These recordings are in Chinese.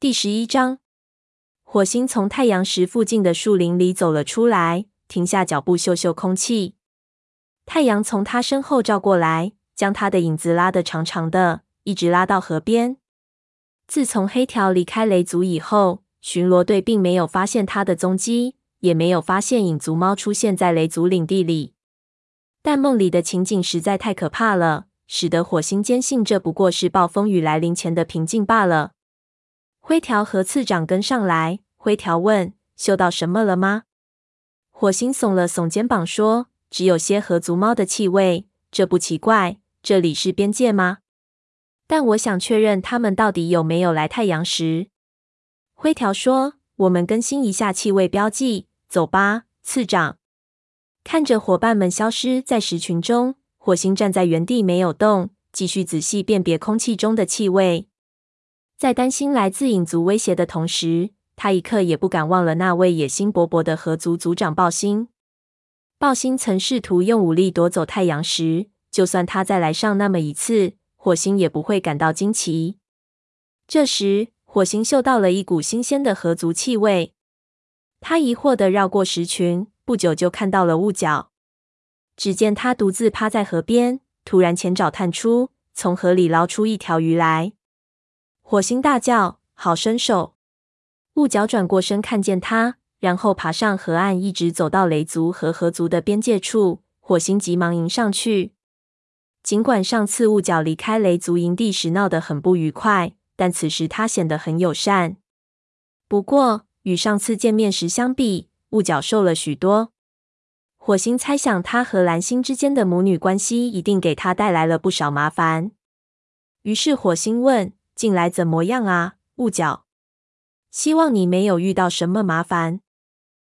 第十一章，火星从太阳石附近的树林里走了出来，停下脚步，嗅嗅空气。太阳从他身后照过来，将他的影子拉得长长的，一直拉到河边。自从黑条离开雷族以后，巡逻队并没有发现他的踪迹，也没有发现影族猫出现在雷族领地里。但梦里的情景实在太可怕了，使得火星坚信这不过是暴风雨来临前的平静罢了。灰条和次长跟上来。灰条问：“嗅到什么了吗？”火星耸了耸肩膀说：“只有些河族猫的气味，这不奇怪。这里是边界吗？但我想确认他们到底有没有来太阳石。”灰条说：“我们更新一下气味标记。走吧，次长。”看着伙伴们消失在石群中，火星站在原地没有动，继续仔细辨别空气中的气味。在担心来自影族威胁的同时，他一刻也不敢忘了那位野心勃勃的河族族长暴星。暴星曾试图用武力夺走太阳石，就算他再来上那么一次，火星也不会感到惊奇。这时，火星嗅到了一股新鲜的河族气味，他疑惑地绕过石群，不久就看到了雾角。只见他独自趴在河边，突然前爪探出，从河里捞出一条鱼来。火星大叫：“好身手！”雾角转过身看见他，然后爬上河岸，一直走到雷族和河族的边界处。火星急忙迎上去。尽管上次雾角离开雷族营地时闹得很不愉快，但此时他显得很友善。不过与上次见面时相比，雾角瘦了许多。火星猜想他和蓝星之间的母女关系一定给他带来了不少麻烦。于是火星问。近来怎么样啊，雾角？希望你没有遇到什么麻烦。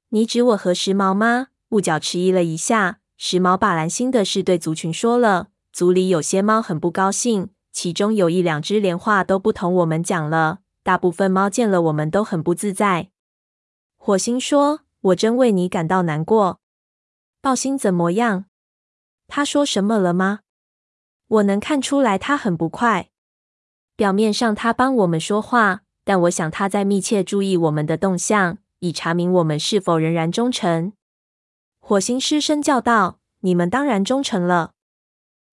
你指我和时髦吗？雾角迟疑了一下。时髦把蓝星的事对族群说了，族里有些猫很不高兴，其中有一两只连话都不同我们讲了。大部分猫见了我们都很不自在。火星说：“我真为你感到难过。”暴星怎么样？他说什么了吗？我能看出来他很不快。表面上他帮我们说话，但我想他在密切注意我们的动向，以查明我们是否仍然忠诚。火星失声叫道：“你们当然忠诚了。”“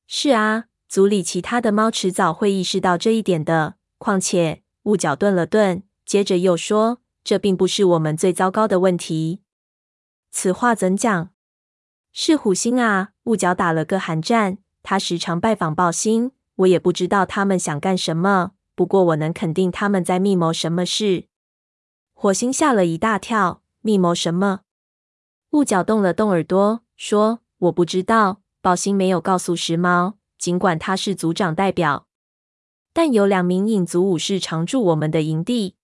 是啊，族里其他的猫迟早会意识到这一点的。况且，雾角顿了顿，接着又说：‘这并不是我们最糟糕的问题。’此话怎讲？是虎星啊！”雾角打了个寒战。他时常拜访暴星。我也不知道他们想干什么，不过我能肯定他们在密谋什么事。火星吓了一大跳，密谋什么？雾角动了动耳朵，说：“我不知道。”宝星没有告诉时髦，尽管他是族长代表，但有两名影族武士常驻我们的营地。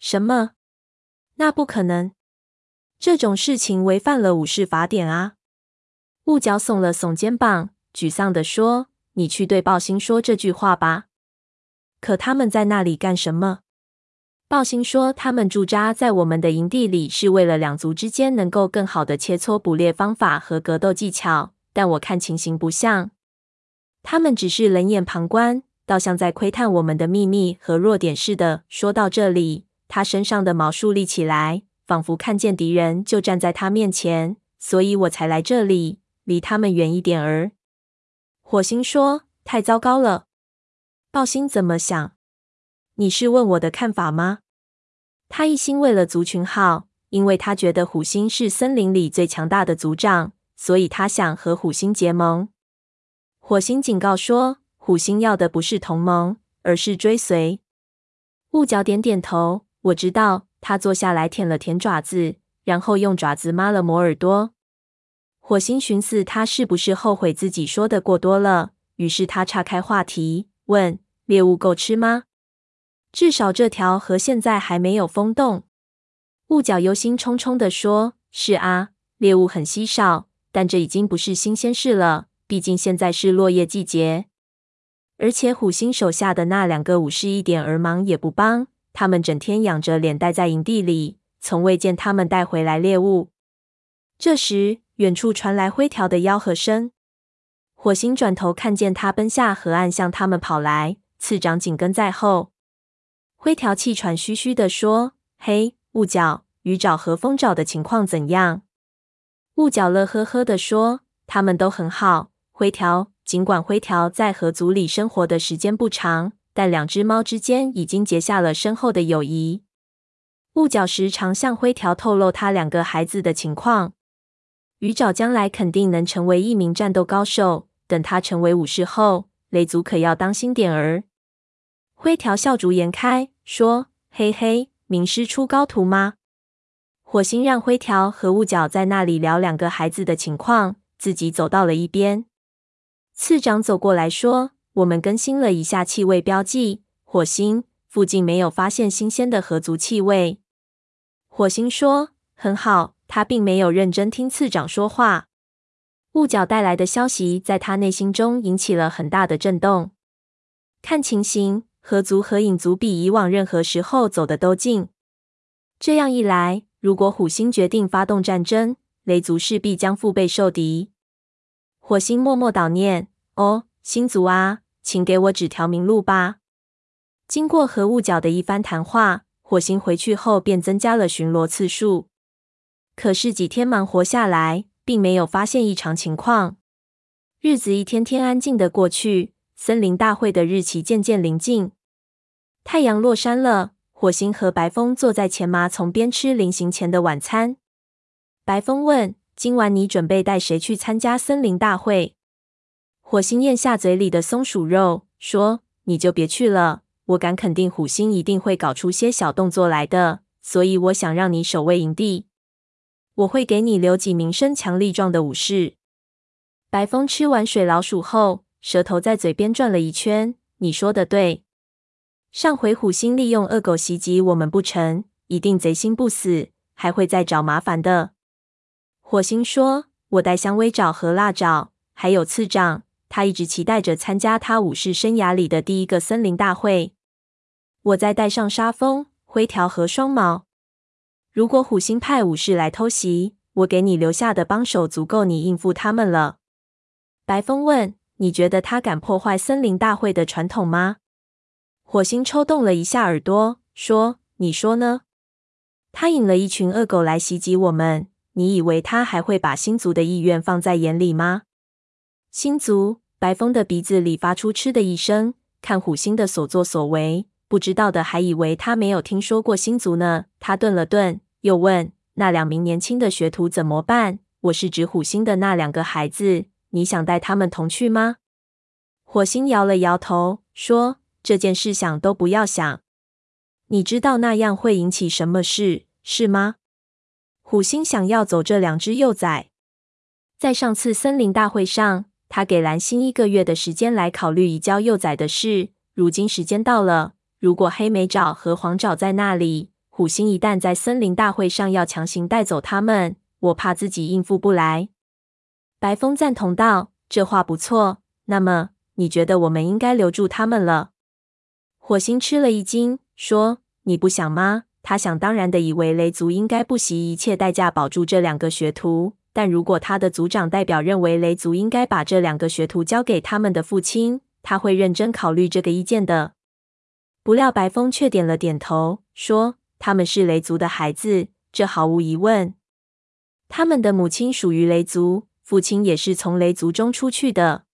什么？那不可能！这种事情违反了武士法典啊！雾角耸了耸肩膀，沮丧地说。你去对暴星说这句话吧。可他们在那里干什么？暴星说，他们驻扎在我们的营地里，是为了两族之间能够更好的切磋捕猎方法和格斗技巧。但我看情形不像，他们只是冷眼旁观，倒像在窥探我们的秘密和弱点似的。说到这里，他身上的毛竖立起来，仿佛看见敌人就站在他面前，所以我才来这里，离他们远一点儿。火星说：“太糟糕了。”暴星怎么想？你是问我的看法吗？他一心为了族群好，因为他觉得虎星是森林里最强大的族长，所以他想和虎星结盟。火星警告说：“虎星要的不是同盟，而是追随。”雾角点点头，我知道。他坐下来舔了舔爪子，然后用爪子抹了抹耳朵。火星寻思，他是不是后悔自己说的过多了？于是他岔开话题，问：“猎物够吃吗？至少这条河现在还没有封冻。”雾角忧心忡忡地说：“是啊，猎物很稀少，但这已经不是新鲜事了。毕竟现在是落叶季节，而且虎星手下的那两个武士一点儿忙也不帮，他们整天仰着脸待在营地里，从未见他们带回来猎物。”这时，远处传来灰条的吆喝声，火星转头看见他奔下河岸向他们跑来，次长紧跟在后。灰条气喘吁吁地说：“嘿，雾角、鱼爪和风爪的情况怎样？”雾角乐呵呵地说：“他们都很好。”灰条，尽管灰条在河族里生活的时间不长，但两只猫之间已经结下了深厚的友谊。雾角时常向灰条透露他两个孩子的情况。鱼爪将来肯定能成为一名战斗高手，等他成为武士后，雷族可要当心点儿。灰条笑逐颜开。说：“嘿嘿，名师出高徒吗？”火星让灰条和雾角在那里聊两个孩子的情况，自己走到了一边。次长走过来说：“我们更新了一下气味标记，火星附近没有发现新鲜的河族气味。”火星说：“很好。”他并没有认真听次长说话。雾角带来的消息在他内心中引起了很大的震动。看情形。合族和影族比以往任何时候走得都近。这样一来，如果虎星决定发动战争，雷族势必将腹背受敌。火星默默祷念：“哦，星族啊，请给我指条明路吧。”经过和雾角的一番谈话，火星回去后便增加了巡逻次数。可是几天忙活下来，并没有发现异常情况。日子一天天安静的过去。森林大会的日期渐渐临近，太阳落山了。火星和白风坐在前麻丛边吃临行前的晚餐。白风问：“今晚你准备带谁去参加森林大会？”火星咽下嘴里的松鼠肉，说：“你就别去了。我敢肯定，虎星一定会搞出些小动作来的。所以我想让你守卫营地。我会给你留几名身强力壮的武士。”白风吃完水老鼠后。舌头在嘴边转了一圈。你说的对，上回虎星利用恶狗袭击我们不成，一定贼心不死，还会再找麻烦的。火星说：“我带香薇爪和辣爪，还有次长，他一直期待着参加他武士生涯里的第一个森林大会。我再带上沙风、灰条和双毛。如果虎星派武士来偷袭，我给你留下的帮手足够你应付他们了。”白风问。你觉得他敢破坏森林大会的传统吗？火星抽动了一下耳朵，说：“你说呢？他引了一群恶狗来袭击我们，你以为他还会把星族的意愿放在眼里吗？”星族，白风的鼻子里发出嗤的一声，看虎星的所作所为，不知道的还以为他没有听说过星族呢。他顿了顿，又问：“那两名年轻的学徒怎么办？我是指虎星的那两个孩子。”你想带他们同去吗？火星摇了摇头，说：“这件事想都不要想。你知道那样会引起什么事，是吗？”虎星想要走这两只幼崽。在上次森林大会上，他给蓝星一个月的时间来考虑移交幼崽的事。如今时间到了，如果黑莓爪和黄爪在那里，虎星一旦在森林大会上要强行带走他们，我怕自己应付不来。白风赞同道：“这话不错。那么，你觉得我们应该留住他们了？”火星吃了一惊，说：“你不想吗？”他想当然的以为雷族应该不惜一切代价保住这两个学徒。但如果他的族长代表认为雷族应该把这两个学徒交给他们的父亲，他会认真考虑这个意见的。不料白风却点了点头，说：“他们是雷族的孩子，这毫无疑问。他们的母亲属于雷族。”父亲也是从雷族中出去的。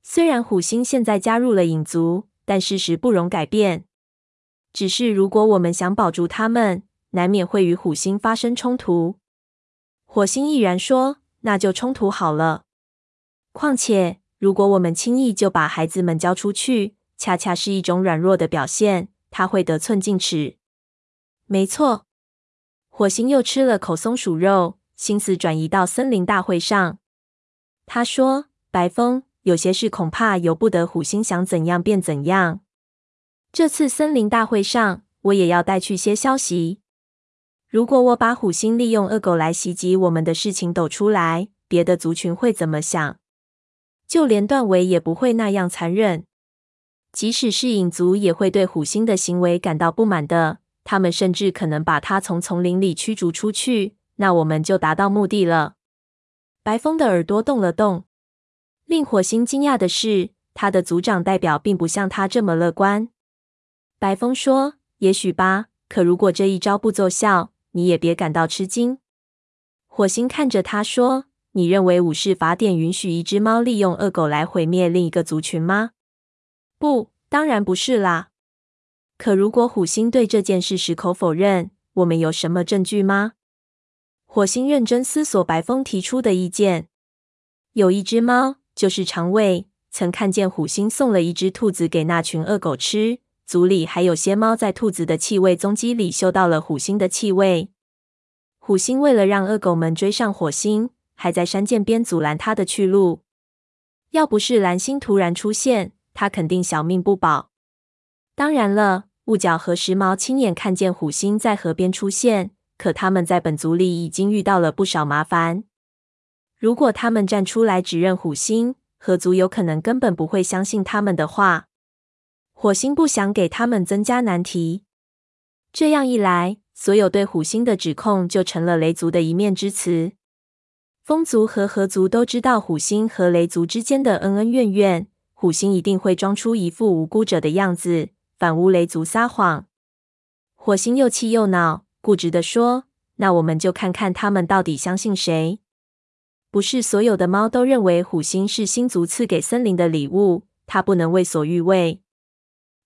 虽然虎星现在加入了影族，但事实不容改变。只是如果我们想保住他们，难免会与虎星发生冲突。火星毅然说：“那就冲突好了。况且，如果我们轻易就把孩子们交出去，恰恰是一种软弱的表现，他会得寸进尺。”没错。火星又吃了口松鼠肉。心思转移到森林大会上，他说：“白风，有些事恐怕由不得虎星想怎样便怎样。这次森林大会上，我也要带去些消息。如果我把虎星利用恶狗来袭击我们的事情抖出来，别的族群会怎么想？就连断尾也不会那样残忍。即使是影族，也会对虎星的行为感到不满的。他们甚至可能把他从丛林里驱逐出去。”那我们就达到目的了。白风的耳朵动了动。令火星惊讶的是，他的族长代表并不像他这么乐观。白风说：“也许吧。可如果这一招不奏效，你也别感到吃惊。火星看着他说：“你认为武士法典允许一只猫利用恶狗来毁灭另一个族群吗？”“不，当然不是啦。”“可如果虎星对这件事矢口否认，我们有什么证据吗？”火星认真思索白风提出的意见。有一只猫，就是长尾，曾看见虎星送了一只兔子给那群恶狗吃。族里还有些猫在兔子的气味踪迹里嗅到了虎星的气味。虎星为了让恶狗们追上火星，还在山涧边阻拦它的去路。要不是蓝星突然出现，它肯定小命不保。当然了，雾角和时髦亲眼看见虎星在河边出现，可他们在本族里已经遇到了不少麻烦。如果他们站出来指认虎星，河族有可能根本不会相信他们的话。火星不想给他们增加难题，这样一来，所有对虎星的指控就成了雷族的一面之词。风族和河族都知道虎星和雷族之间的恩恩怨怨，虎星一定会装出一副无辜者的样子，反乌雷族撒谎。火星又气又恼，固执地说：“那我们就看看他们到底相信谁。不是所有的猫都认为虎星是星族赐给森林的礼物，它不能为所欲为。”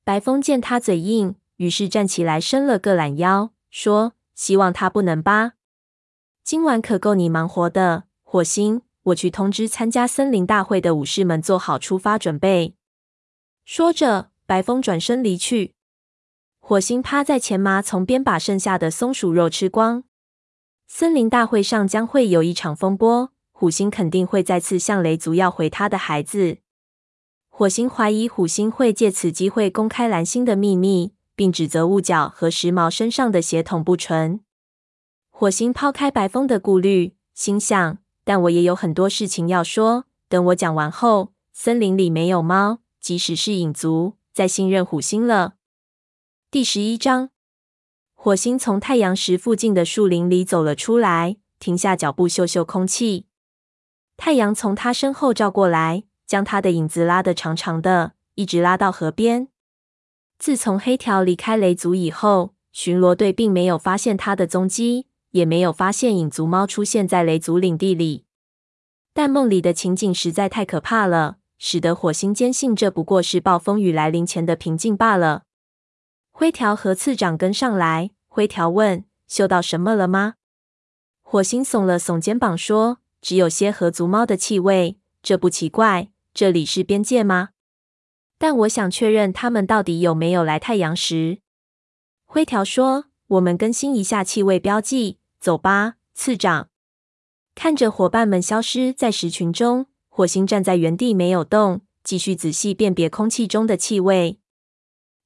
白风见他嘴硬，于是站起来伸了个懒腰，说：“希望他不能吧。今晚可够你忙活的，火星。我去通知参加森林大会的武士们做好出发准备。”说着，白风转身离去。火星趴在前麻丛边，把剩下的松鼠肉吃光。森林大会上将会有一场风波，虎星肯定会再次向雷族要回他的孩子。火星怀疑虎星会借此机会公开蓝星的秘密，并指责雾角和时髦身上的血统不纯。火星抛开白风的顾虑，心想：但我也有很多事情要说。等我讲完后，森林里没有猫，即使是影族，再信任虎星了。第十一章，火星从太阳石附近的树林里走了出来，停下脚步，嗅嗅空气。太阳从他身后照过来。将他的影子拉得长长的，一直拉到河边。自从黑条离开雷族以后，巡逻队并没有发现他的踪迹，也没有发现影族猫出现在雷族领地里。但梦里的情景实在太可怕了，使得火星坚信这不过是暴风雨来临前的平静罢了。灰条和次长跟上来，灰条问：“嗅到什么了吗？”火星耸了耸肩膀说：“只有些河族猫的气味，这不奇怪。”这里是边界吗？但我想确认他们到底有没有来太阳石。灰条说：“我们更新一下气味标记，走吧，次长。”看着伙伴们消失在石群中，火星站在原地没有动，继续仔细辨别空气中的气味。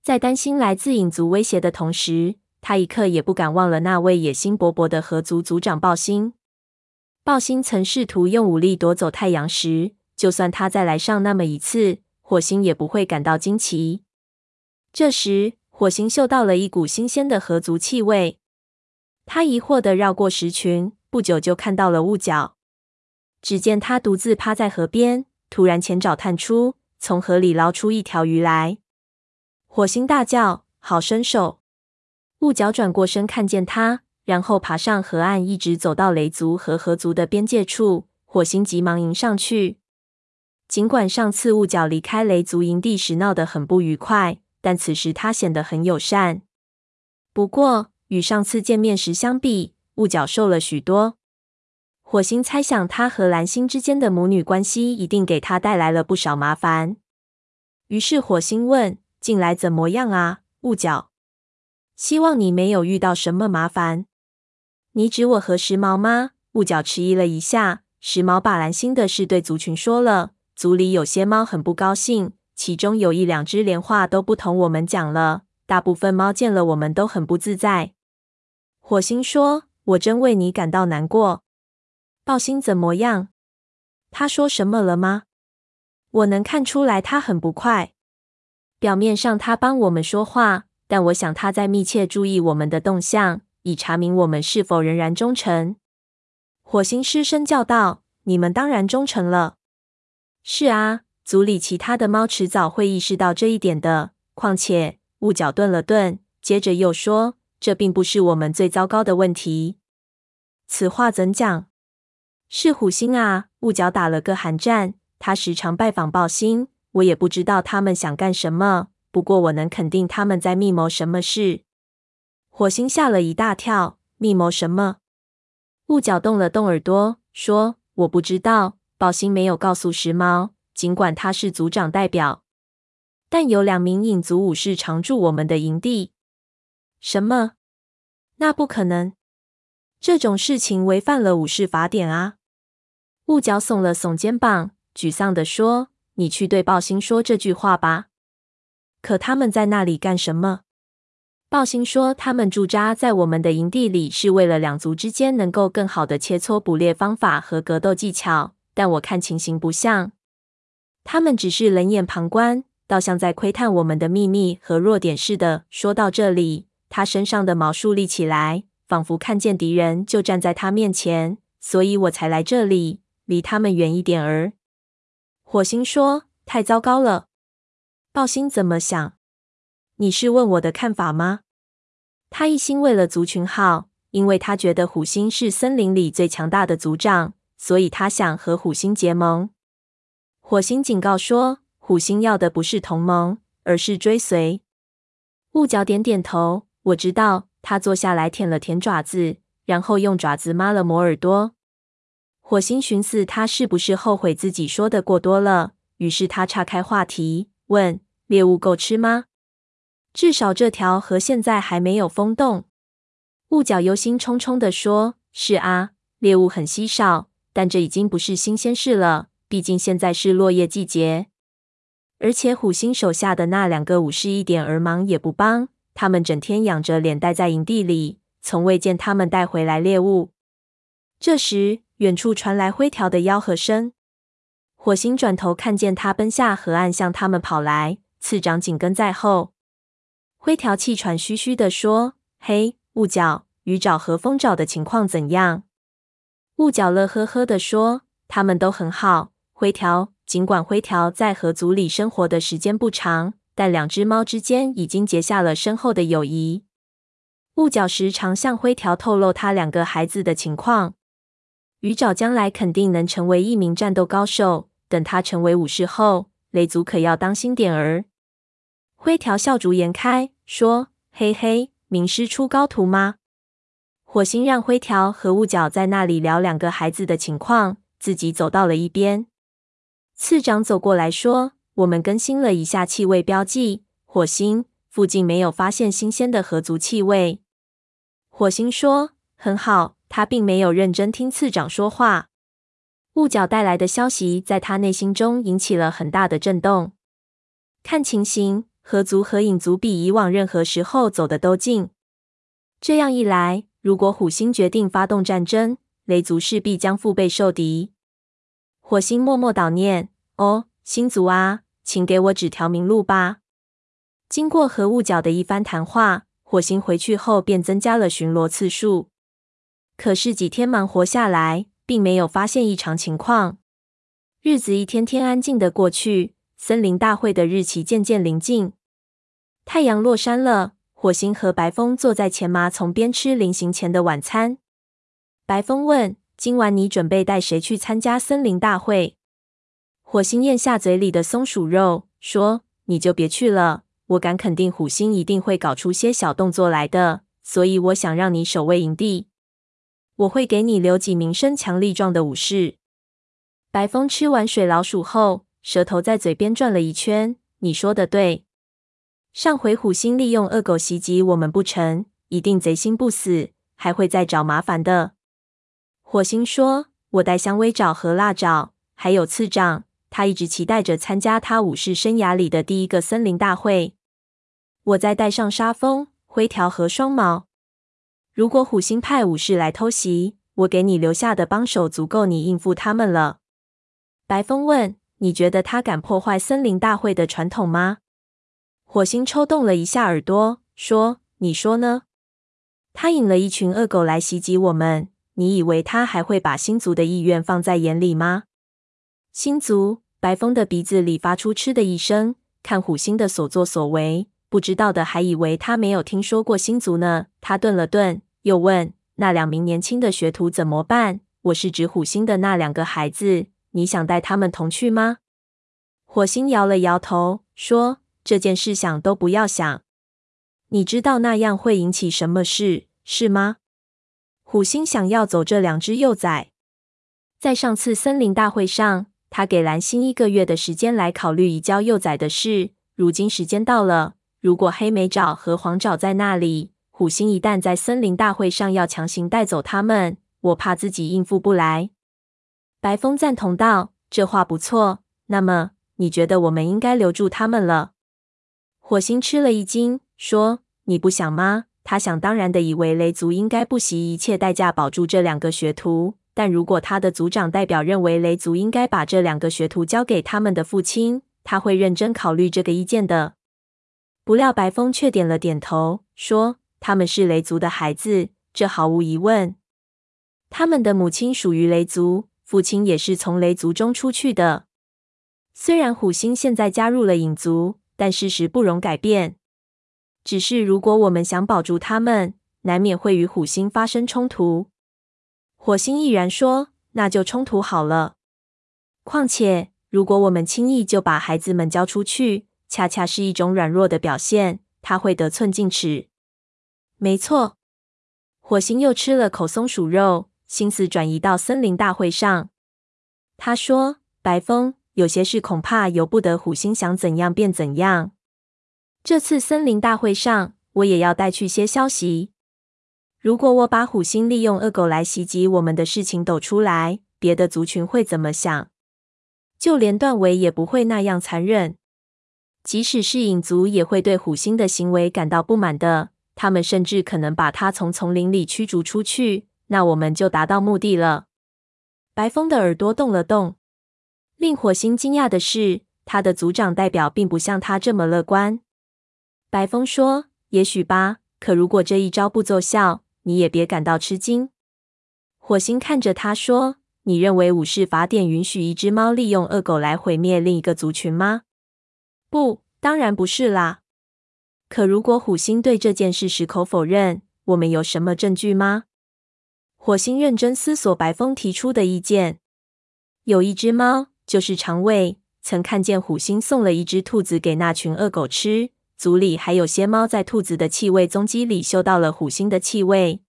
在担心来自影族威胁的同时，他一刻也不敢忘了那位野心勃勃的河族族长暴星。暴星曾试图用武力夺走太阳石。就算他再来上那么一次，火星也不会感到惊奇。这时，火星嗅到了一股新鲜的河族气味。他疑惑地绕过石群，不久就看到了雾角。只见他独自趴在河边，突然前爪探出，从河里捞出一条鱼来。火星大叫：“好身手！”雾角转过身看见他，然后爬上河岸，一直走到雷族和河族的边界处。火星急忙迎上去。尽管上次雾角离开雷族营地时闹得很不愉快，但此时他显得很友善。不过，与上次见面时相比，雾角瘦了许多。火星猜想他和蓝星之间的母女关系一定给他带来了不少麻烦。于是火星问：“近来怎么样啊，雾角？希望你没有遇到什么麻烦。”你指我和时髦吗？雾角迟疑了一下。时髦把蓝星的事对族群说了。族里有些猫很不高兴，其中有一两只连话都不同我们讲了。大部分猫见了我们都很不自在。火星说：“我真为你感到难过。”暴星怎么样？他说什么了吗？我能看出来他很不快。表面上他帮我们说话，但我想他在密切注意我们的动向，以查明我们是否仍然忠诚。火星失声叫道：“你们当然忠诚了。”是啊，族里其他的猫迟早会意识到这一点的。况且，雾角顿了顿，接着又说：“这并不是我们最糟糕的问题。”此话怎讲？是虎星啊！雾角打了个寒战。他时常拜访暴星，我也不知道他们想干什么。不过我能肯定他们在密谋什么事。火星吓了一大跳，密谋什么？雾角动了动耳朵，说：“我不知道。暴星没有告诉时髦，尽管他是族长代表，但有两名影族武士常驻我们的营地。什么？那不可能！这种事情违反了武士法典啊！”雾角耸了耸肩膀。沮丧地说：“你去对暴星说这句话吧。可他们在那里干什么？”暴星说：“他们驻扎在我们的营地里，是为了两族之间能够更好的切磋捕猎方法和格斗技巧。但我看情形不像，他们只是冷眼旁观，倒像在窥探我们的秘密和弱点似的。”说到这里，他身上的毛竖立起来，仿佛看见敌人就站在他面前。所以我才来这里，离他们远一点儿。火星说：“太糟糕了。”豹星怎么想？你是问我的看法吗？他一心为了族群好，因为他觉得虎星是森林里最强大的族长，所以他想和虎星结盟。火星警告说：“虎星要的不是同盟，而是追随。”雾角点点头，我知道。他坐下来舔了舔爪子，然后用爪子抹了抹耳朵。火星寻思，他是不是后悔自己说的过多了？于是他岔开话题，问：“猎物够吃吗？至少这条河现在还没有封冻。”雾角忧心忡忡地说：“是啊，猎物很稀少，但这已经不是新鲜事了。毕竟现在是落叶季节，而且虎星手下的那两个武士一点儿忙也不帮，他们整天仰着脸待在营地里，从未见他们带回来猎物。”这时，远处传来灰条的吆喝声，火星转头看见他奔下河岸，向他们跑来，次长紧跟在后。灰条气喘吁吁地说：“嘿，雾角，鱼爪和蜂爪的情况怎样？”雾角乐呵呵地说：“他们都很好。”灰条，尽管灰条在河族里生活的时间不长，但两只猫之间已经结下了深厚的友谊。雾角时常向灰条透露他两个孩子的情况。鱼爪将来肯定能成为一名战斗高手。等他成为武士后，雷族可要当心点儿。灰条笑逐颜开，说：“嘿嘿，名师出高徒吗？”火星让灰条和雾角在那里聊两个孩子的情况，自己走到了一边。次长走过来说：“我们更新了一下气味标记，火星附近没有发现新鲜的河族气味。”火星说：“很好。”他并没有认真听次长说话。雾角带来的消息在他内心中引起了很大的震动。看情形，合族和影族比以往任何时候走得都近。这样一来，如果虎星决定发动战争，雷族势必将腹背受敌。火星默默祷念：“哦，星族啊，请给我指条明路吧。”经过和雾角的一番谈话，火星回去后便增加了巡逻次数。可是几天忙活下来，并没有发现异常情况。日子一天天安静的过去，森林大会的日期渐渐临近。太阳落山了，火星和白风坐在前麻丛边吃临行前的晚餐。白风问：“今晚你准备带谁去参加森林大会？”火星咽下嘴里的松鼠肉，说：“你就别去了。我敢肯定，虎星一定会搞出些小动作来的。所以我想让你守卫营地。”我会给你留几名身强力壮的武士。白风吃完水老鼠后，舌头在嘴边转了一圈。你说的对，上回虎星利用恶狗袭击我们不成，一定贼心不死，还会再找麻烦的。火星说：“我带香薇爪和辣爪，还有次长，他一直期待着参加他武士生涯里的第一个森林大会。我再带上沙风、灰条和双毛。”如果虎星派武士来偷袭，我给你留下的帮手足够你应付他们了。白风问：“你觉得他敢破坏森林大会的传统吗？”火星抽动了一下耳朵，说：“你说呢？他引了一群恶狗来袭击我们，你以为他还会把星族的意愿放在眼里吗？”星族，白风的鼻子里发出嗤的一声，看虎星的所作所为，不知道的还以为他没有听说过星族呢。他顿了顿，又问：“那两名年轻的学徒怎么办？我是指虎星的那两个孩子，你想带他们同去吗？”火星摇了摇头，说：“这件事想都不要想。你知道那样会引起什么事，是吗？”虎星想要走这两只幼崽。在上次森林大会上，他给蓝星一个月的时间来考虑移交幼崽的事。如今时间到了。如果黑莓爪和黄爪在那里，虎星一旦在森林大会上要强行带走他们，我怕自己应付不来。白风赞同道：“这话不错。那么，你觉得我们应该留住他们了？”火星吃了一惊，说：“你不想吗？”他想当然的以为雷族应该不惜一切代价保住这两个学徒，但如果他的族长代表认为雷族应该把这两个学徒交给他们的父亲，他会认真考虑这个意见的。不料白风却点了点头，说：“他们是雷族的孩子，这毫无疑问。他们的母亲属于雷族，父亲也是从雷族中出去的。虽然虎星现在加入了影族，但事实不容改变。只是如果我们想保住他们，难免会与虎星发生冲突。”火星毅然说：“那就冲突好了。况且，如果我们轻易就把孩子们交出去，”恰恰是一种软弱的表现，他会得寸进尺。没错，火星又吃了口松鼠肉，心思转移到森林大会上。他说：“白风，有些事恐怕由不得虎星想怎样便怎样。这次森林大会上，我也要带去些消息。如果我把虎星利用恶狗来袭击我们的事情抖出来，别的族群会怎么想？就连断尾也不会那样残忍。”即使是影族也会对虎星的行为感到不满的，他们甚至可能把他从丛林里驱逐出去。那我们就达到目的了。白风的耳朵动了动。令火星惊讶的是，他的族长代表并不像他这么乐观。白风说：“也许吧，可如果这一招不奏效，你也别感到吃惊。”火星看着他说：“你认为武士法典允许一只猫利用恶狗来毁灭另一个族群吗？”不，当然不是啦。可如果虎星对这件事矢口否认，我们有什么证据吗？火星认真思索白风提出的意见。有一只猫，就是长尾，曾看见虎星送了一只兔子给那群恶狗吃，族里还有些猫在兔子的气味踪迹里嗅到了虎星的气味。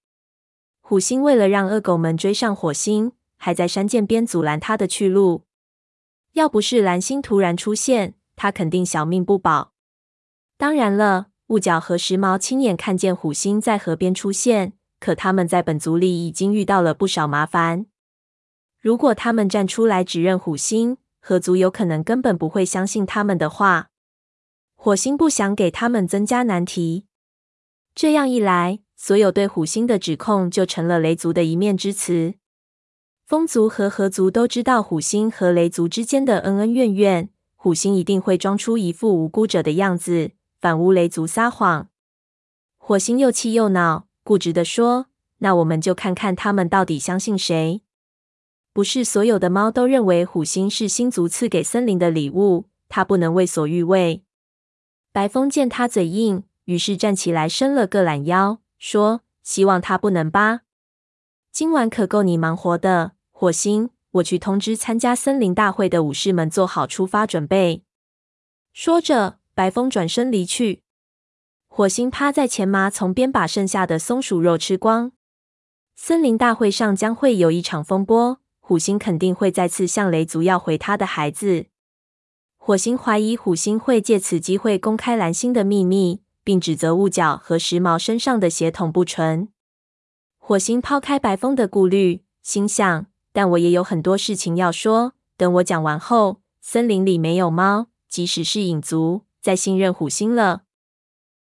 虎星为了让恶狗们追上火星，还在山涧边阻拦他的去路。要不是蓝星突然出现，他肯定小命不保。当然了，雾角和时髦亲眼看见虎星在河边出现，可他们在本族里已经遇到了不少麻烦。如果他们站出来指认虎星，河族有可能根本不会相信他们的话。火星不想给他们增加难题，这样一来，所有对虎星的指控就成了雷族的一面之词。风族和河族都知道虎星和雷族之间的恩恩怨怨。虎星一定会装出一副无辜者的样子，反诬雷族撒谎。火星又气又恼，固执地说：“那我们就看看他们到底相信谁。不是所有的猫都认为虎星是星族赐给森林的礼物，他不能为所欲为。”白风见他嘴硬，于是站起来伸了个懒腰，说：“希望他不能吧。今晚可够你忙活的，火星。”我去通知参加森林大会的武士们做好出发准备。说着，白风转身离去。火星趴在前麻丛边，把剩下的松鼠肉吃光。森林大会上将会有一场风波，虎星肯定会再次向雷族要回他的孩子。火星怀疑虎星会借此机会公开蓝星的秘密，并指责雾角和时髦身上的血统不纯。火星抛开白风的顾虑，心想。但我也有很多事情要说。等我讲完后，森林里没有猫，即使是影族，再信任虎星了。